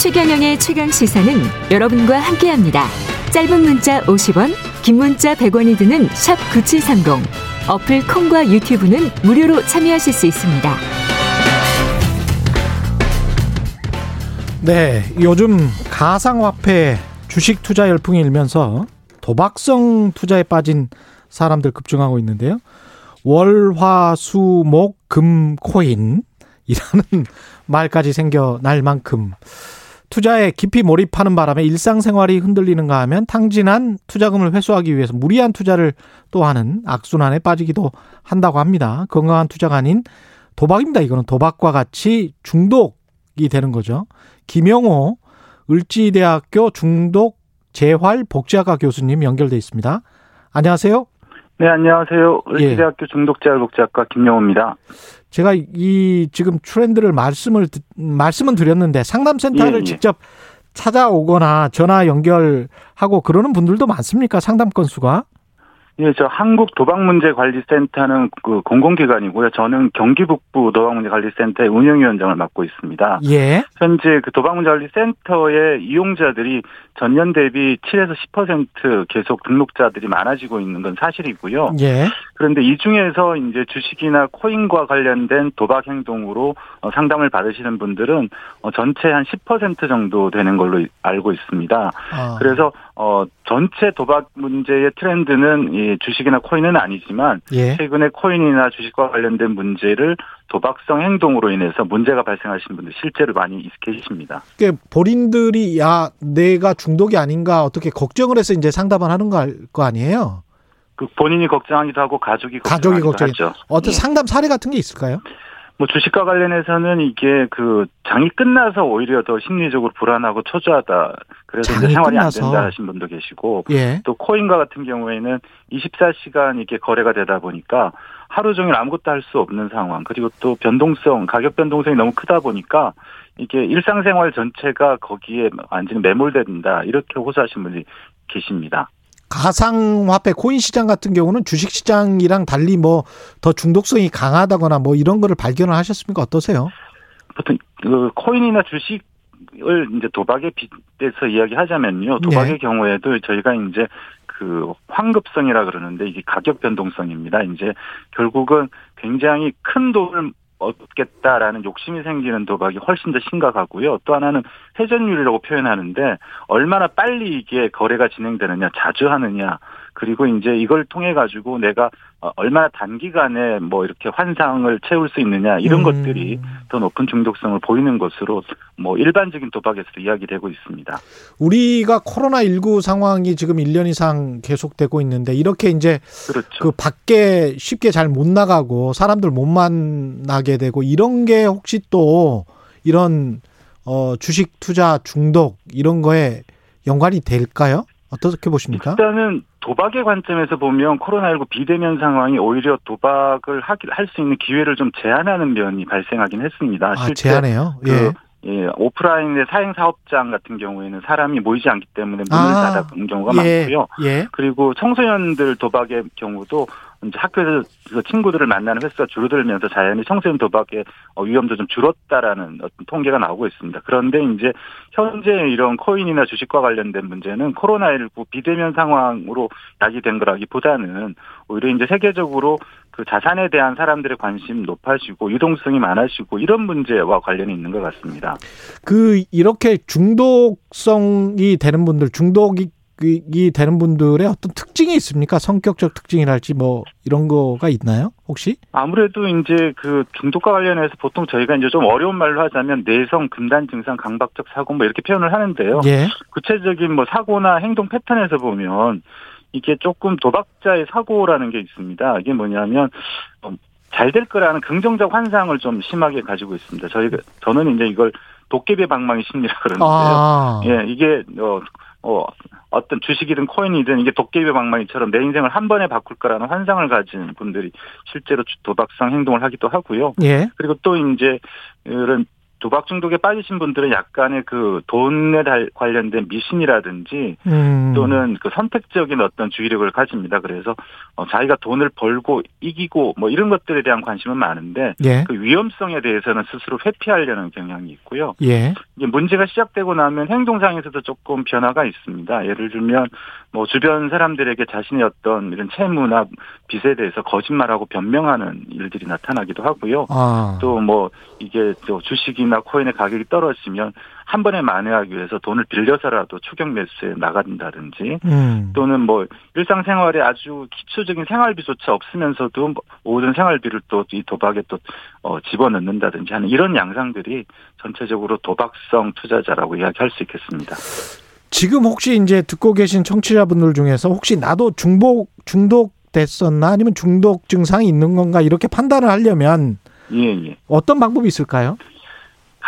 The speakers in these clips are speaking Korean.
최경영의 최강 시사는 여러분과 함께합니다. 짧은 문자 50원, 긴 문자 100원이 드는 샵 9730. 어플 콩과 유튜브는 무료로 참여하실 수 있습니다. 네, 요즘 가상화폐 주식 투자 열풍이 일면서 도박성 투자에 빠진 사람들 급증하고 있는데요. 월화수목 금 코인이라는 말까지 생겨날 만큼 투자에 깊이 몰입하는 바람에 일상생활이 흔들리는가 하면 탕진한 투자금을 회수하기 위해서 무리한 투자를 또 하는 악순환에 빠지기도 한다고 합니다. 건강한 투자가 아닌 도박입니다. 이거는 도박과 같이 중독이 되는 거죠. 김영호 을지대학교 중독 재활 복지학과 교수님 연결돼 있습니다. 안녕하세요. 네, 안녕하세요. 을지대학교 예. 중독재활복지학과 김영호입니다. 제가 이 지금 트렌드를 말씀을 말씀은 드렸는데 상담센터를 예, 예. 직접 찾아오거나 전화 연결하고 그러는 분들도 많습니까? 상담 건수가? 예, 저 한국 도박문제관리센터는 그 공공기관이고요. 저는 경기북부 도박문제관리센터의 운영위원장을 맡고 있습니다. 예. 현재 그 도박문제관리센터의 이용자들이 전년 대비 7에서 10% 계속 등록자들이 많아지고 있는 건 사실이고요. 예. 그런데 이 중에서 이제 주식이나 코인과 관련된 도박 행동으로 어, 상담을 받으시는 분들은 어, 전체 한 10% 정도 되는 걸로 알고 있습니다. 아. 그래서 어 전체 도박 문제의 트렌드는 이 주식이나 코인은 아니지만 예. 최근에 코인이나 주식과 관련된 문제를 도박성 행동으로 인해서 문제가 발생하시는 분들 실제로 많이 계십니다. 그 본인들이 야 내가 중독이 아닌가 어떻게 걱정을 해서 이제 상담을 하는 거 아니에요? 그 본인이 걱정하기도 하고 가족이 가족이 걱정하죠. 어떤 예. 상담 사례 같은 게 있을까요? 뭐 주식과 관련해서는 이게 그 장이 끝나서 오히려 더 심리적으로 불안하고 초조하다. 그래서 이제 생활이 끝나서. 안 된다 하신 분도 계시고 예. 또 코인과 같은 경우에는 24시간 이렇게 거래가 되다 보니까 하루 종일 아무것도 할 수 없는 상황. 그리고 또 변동성, 가격 변동성이 너무 크다 보니까 이게 일상생활 전체가 거기에 완전히 매몰된다. 이렇게 호소하신 분이 계십니다. 가상화폐 코인 시장 같은 경우는 주식 시장이랑 달리 뭐 더 중독성이 강하다거나 뭐 이런 거를 발견을 하셨습니까? 어떠세요? 보통 그 코인이나 주식 을 이제 도박에 빗대서 이야기하자면요. 도박의 네. 경우에도 저희가 이제 그 환급성이라 그러는데 이게 가격 변동성입니다. 이제 결국은 굉장히 큰 돈을 얻겠다라는 욕심이 생기는 도박이 훨씬 더 심각하고요. 또 하나는 회전율이라고 표현하는데 얼마나 빨리 이게 거래가 진행되느냐, 자주 하느냐, 그리고 이제 이걸 통해 가지고 내가 어, 얼마나 단기간에 뭐 이렇게 환상을 채울 수 있느냐 이런 음. 것들이 더 높은 중독성을 보이는 것으로 뭐 일반적인 도박에서도 이야기되고 있습니다. 우리가 코로나 19 상황이 지금 1년 이상 계속되고 있는데 이렇게 이제 그렇죠. 그 밖에 쉽게 잘 못 나가고 사람들 못 만나게 되고 이런 게 혹시 또 이런 어 주식 투자 중독 이런 거에 연관이 될까요? 어떻게 보십니까? 일단은 도박의 관점에서 보면 코로나19 비대면 상황이 오히려 도박을 할 수 있는 기회를 좀 제한하는 면이 발생하긴 했습니다. 아, 실제 제한해요? 그 예. 예, 오프라인의 사행 사업장 같은 경우에는 사람이 모이지 않기 때문에 문을 아, 닫아본 경우가 예, 많고요. 예. 그리고 청소년들 도박의 경우도 이제 학교에서 친구들을 만나는 횟수가 줄어들면서 자연히 청소년 도박의 어, 위험도 좀 줄었다라는 어떤 통계가 나오고 있습니다. 그런데 이제 현재 이런 코인이나 주식과 관련된 문제는 코로나19 비대면 상황으로 야기된 거라기보다는 오히려 이제 세계적으로 그 자산에 대한 사람들의 관심 높아지고 유동성이 많아지고 이런 문제와 관련이 있는 것 같습니다. 그 이렇게 중독성이 되는 분들 중독이 이 되는 분들의 어떤 특징이 있습니까? 성격적 특징이랄지 뭐 이런 거가 있나요? 혹시? 아무래도 이제 그 중독과 관련해서 보통 저희가 이제 좀 어려운 말로 하자면 내성, 금단 증상, 강박적 사고 뭐 이렇게 표현을 하는데요. 예. 구체적인 뭐 사고나 행동 패턴에서 보면 이게 조금 도박자의 사고라는 게 있습니다. 이게 뭐냐면 잘 될 거라는 긍정적 환상을 좀 심하게 가지고 있습니다. 저희가 저는 이제 이걸 도깨비 방망이 심리라 그러는데요. 아. 예, 이게 어, 어 어떤 주식이든 코인이든 이게 도깨비 방망이처럼 내 인생을 한 번에 바꿀 거라는 환상을 가진 분들이 실제로 도박성 행동을 하기도 하고요. 예. 그리고 또 이제 이런 도박 중독에 빠지신 분들은 약간의 그 돈에 관련된 미신이라든지 음. 또는 그 선택적인 어떤 주의력을 가집니다. 그래서 어, 자기가 돈을 벌고 이기고 뭐 이런 것들에 대한 관심은 많은데 예. 그 위험성에 대해서는 스스로 회피하려는 경향이 있고요. 예. 이게 문제가 시작되고 나면 행동상에서도 조금 변화가 있습니다. 예를 들면 뭐 주변 사람들에게 자신의 어떤 이런 채무나 빚에 대해서 거짓말하고 변명하는 일들이 나타나기도 하고요. 아. 또뭐 이게 또 주식이 나 코인의 가격이 떨어지면 한 번에 만회하기 위해서 돈을 빌려서라도 추격 매수에 나간다든지 음. 또는 뭐 일상생활에 아주 기초적인 생활비조차 없으면서도 뭐 모든 생활비를 또 이 도박에 또 어, 집어넣는다든지 하는 이런 양상들이 전체적으로 도박성 투자자라고 이야기할 수 있겠습니다. 지금 혹시 이제 듣고 계신 청취자분들 중에서 혹시 나도 중복 중독 됐었나 아니면 중독 증상이 있는 건가 이렇게 판단을 하려면 예, 예. 어떤 방법이 있을까요?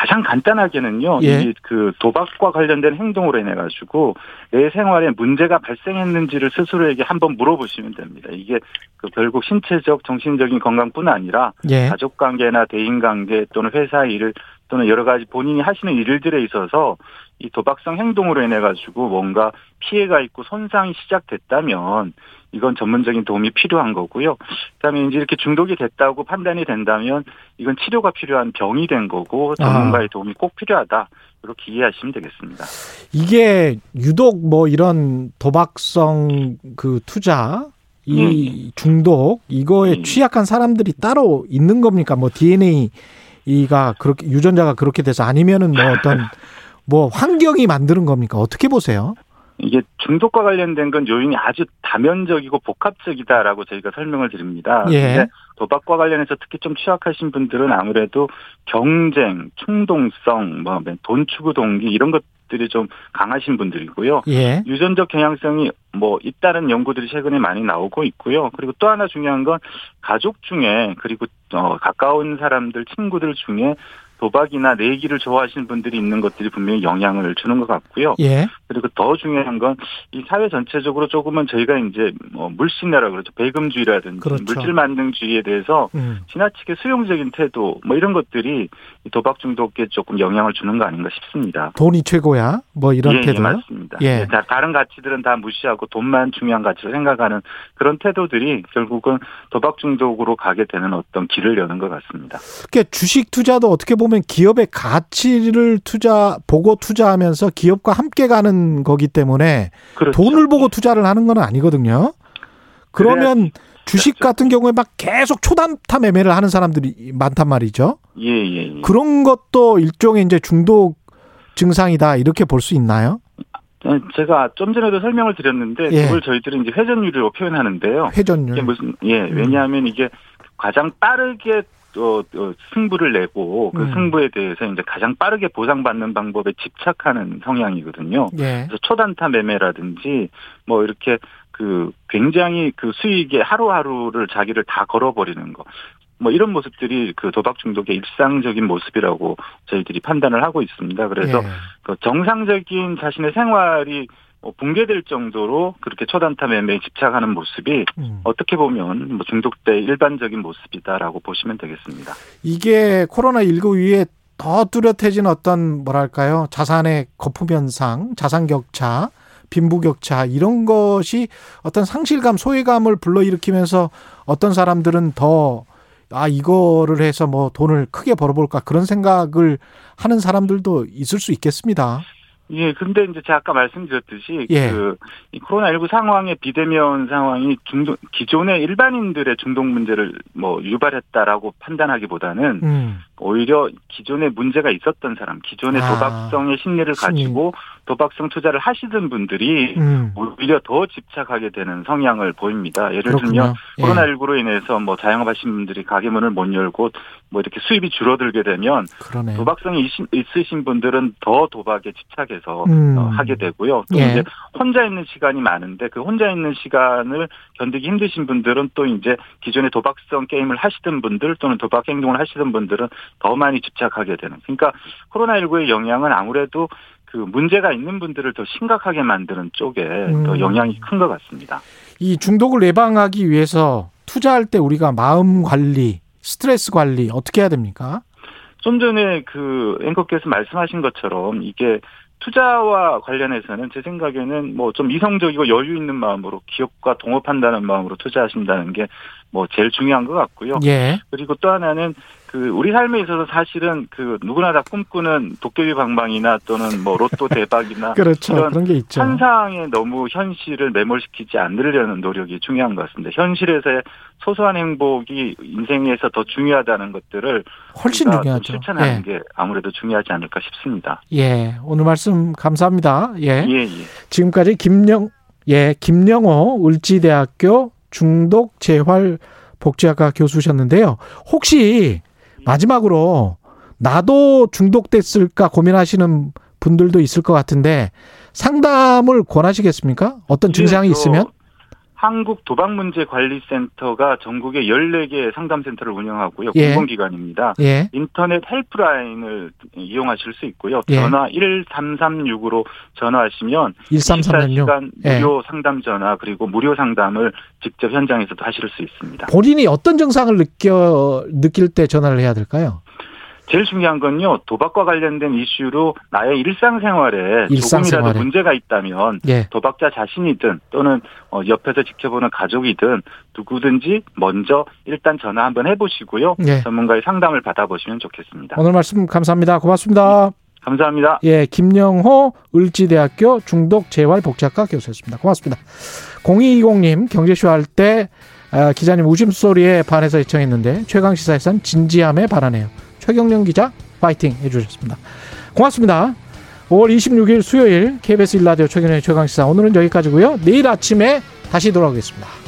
가장 간단하게는요, 예. 이그 도박과 관련된 행동으로 인해 가지고 내 생활에 문제가 발생했는지를 스스로에게 한번 물어보시면 됩니다. 이게 그 결국 신체적, 정신적인 건강뿐 아니라 예. 가족 관계나 대인 관계 또는 회사 일 또는 여러 가지 본인이 하시는 일들에 있어서 이 도박성 행동으로 인해 가지고 뭔가 피해가 있고 손상이 시작됐다면 이건 전문적인 도움이 필요한 거고요. 그다음에 이제 이렇게 중독이 됐다고 판단이 된다면 이건 치료가 필요한 병이 된 거고 전문가의 도움이 꼭 필요하다. 이렇게 이해하시면 되겠습니다. 이게 유독 뭐 이런 도박성 그 투자 이 중독 이거에 음. 취약한 사람들이 따로 있는 겁니까? 뭐 DNA가 그렇게 유전자가 그렇게 돼서 아니면은 뭐 어떤 뭐 환경이 만드는 겁니까? 어떻게 보세요? 이게 중독과 관련된 건 요인이 아주 다면적이고 복합적이다라고 저희가 설명을 드립니다. 예. 근데 도박과 관련해서 특히 좀 취약하신 분들은 아무래도 경쟁, 충동성, 뭐 돈 추구 동기 이런 것들이 좀 강하신 분들이고요. 예. 유전적 경향성이 뭐 있다는 연구들이 최근에 많이 나오고 있고요. 그리고 또 하나 중요한 건 가족 중에 그리고 어 가까운 사람들, 친구들 중에 도박이나 내기를 좋아하시는 분들이 있는 것들이 분명히 영향을 주는 것 같고요. 예. 그리고 더 중요한 건 이 사회 전체적으로 조금은 저희가 이제 뭐 물신내라 그러죠. 배금주의라든지 그렇죠. 물질 만능주의에 대해서 음. 지나치게 수용적인 태도 뭐 이런 것들이 이 도박 중독에 조금 영향을 주는 거 아닌가 싶습니다. 돈이 최고야. 뭐 이런 예, 예, 태도. 맞습니다. 예. 예, 다- 다른 가치들은 다 무시하고 돈만 중요한 가치로 생각하는 그런 태도들이 결국은 도박 중독으로 가게 되는 어떤 길을 여는 것 같습니다. 그러니까 주식 투자도 어떻게 보면 기업의 가치를 투자 보고 투자하면서 기업과 함께 가는 거기 때문에 그렇죠. 돈을 보고 투자를 하는 건 아니거든요. 그러면 주식 그렇죠. 같은 경우에 막 계속 초단타 매매를 하는 사람들이 많단 말이죠. 예, 예, 예. 그런 것도 일종의 이제 중독 증상이다 이렇게 볼 수 있나요? 어, 제가 좀 전에도 설명을 드렸는데 예. 그걸 저희들은 이제 회전율이라고 표현하는데요. 회전율. 이게 무슨 예 왜냐하면 이게 가장 빠르게 어, 어, 승부를 내고 그 음. 승부에 대해서 이제 가장 빠르게 보상받는 방법에 집착하는 성향이거든요. 예. 그래서 초단타 매매라든지 뭐 이렇게 그 굉장히 그 수익에 하루하루를 자기를 다 걸어버리는 거. 뭐 이런 모습들이 그 도박 중독의 일상적인 모습이라고 저희들이 판단을 하고 있습니다. 그래서 예. 그 정상적인 자신의 생활이 어, 붕괴될 정도로 그렇게 초단타 매매에 집착하는 모습이 음. 어떻게 보면 뭐 중독 때 일반적인 모습이다라고 보시면 되겠습니다. 이게 코로나 19 위에 더 뚜렷해진 어떤 뭐랄까요 자산의 거품 현상, 자산 격차, 빈부 격차 이런 것이 어떤 상실감, 소외감을 불러일으키면서 어떤 사람들은 더 아, 이거를 해서 뭐 돈을 크게 벌어볼까 그런 생각을 하는 사람들도 있을 수 있겠습니다. 예, 근데 이제 제가 아까 말씀드렸듯이 예. 그이 코로나19 상황의 비대면 상황이 중독 기존의 일반인들의 중독 문제를 뭐 유발했다라고 판단하기보다는 음, 오히려 기존에 문제가 있었던 사람, 기존의 아, 도박성의 심리를 심리. 가지고 도박성 투자를 하시던 분들이 음, 오히려 더 집착하게 되는 성향을 보입니다. 예를 그렇군요. 들면 예. 코로나19로 인해서 뭐 자영업하신 분들이 가게 문을 못 열고 뭐 이렇게 수입이 줄어들게 되면 그러네. 도박성이 있- 있으신 분들은 더 도박에 집착해서 음. 어, 하게 되고요. 또 예. 이제 혼자 있는 시간이 많은데 그 혼자 있는 시간을 견디기 힘드신 분들은 또 이제 기존에 도박성 게임을 하시던 분들 또는 도박 행동을 하시던 분들은 더 많이 집착하게 되는. 그러니까 코로나19의 영향은 아무래도 그 문제가 있는 분들을 더 심각하게 만드는 쪽에 더 음. 영향이 큰 것 같습니다. 이 중독을 예방하기 위해서 투자할 때 우리가 마음 관리, 스트레스 관리 어떻게 해야 됩니까? 좀 전에 그 앵커께서 말씀하신 것처럼 이게 투자와 관련해서는 제 생각에는 뭐 좀 이성적이고 여유 있는 마음으로 기업과 동업한다는 마음으로 투자하신다는 게 뭐 제일 중요한 것 같고요. 예. 그리고 또 하나는 그 우리 삶에 있어서 사실은 그 누구나 다 꿈꾸는 도깨비 방망이나 또는 뭐 로또 대박이나 그렇죠. 그런 게 있죠. 환상에 너무 현실을 매몰시키지 않으려는 노력이 중요한 것 같습니다. 현실에서의 소소한 행복이 인생에서 더 중요하다는 것들을 훨씬 중요하죠. 실천하는 예. 게 아무래도 중요하지 않을까 싶습니다. 예. 오늘 말씀 감사합니다. 예. 예, 예. 지금까지 김영 예, 김영호 을지대학교 중독 재활 복지학과 교수셨는데요. 혹시 마지막으로 나도 중독됐을까 고민하시는 분들도 있을 것 같은데 상담을 권하시겠습니까? 어떤 증상이 그래서 있으면? 한국 도박 문제 관리센터가 전국에 14개 상담 센터를 운영하고요. 예. 공공기관입니다. 예. 인터넷 helpline을 이용하실 수 있고요. 예. 전화 1336으로 전화하시면 1336. 24시간 예. 무료 상담 전화 그리고 무료 상담을 직접 현장에서도 하실 수 있습니다. 본인이 어떤 증상을 느껴 느낄 때 전화를 해야 될까요? 제일 중요한 건요. 도박과 관련된 이슈로 나의 일상생활에 일상생활에. 조금이라도 문제가 있다면 예. 도박자 자신이든 또는 어, 옆에서 지켜보는 가족이든 누구든지 먼저 일단 전화 한번 해보시고요. 예. 전문가의 상담을 받아보시면 좋겠습니다. 오늘 말씀 감사합니다. 고맙습니다. 감사합니다. 예, 김영호 을지대학교 중독재활복지학과 교수였습니다. 고맙습니다. 0220님 경제쇼 할때 아, 기자님 웃음소리에 반해서 시청했는데 최강시사에선 진지함에 반하네요. 최경련 기자 파이팅 해주셨습니다. 고맙습니다. 5월 26일 수요일 KBS 일라디오 최경련의 최강시사 오늘은 여기까지고요. 내일 아침에 다시 돌아오겠습니다.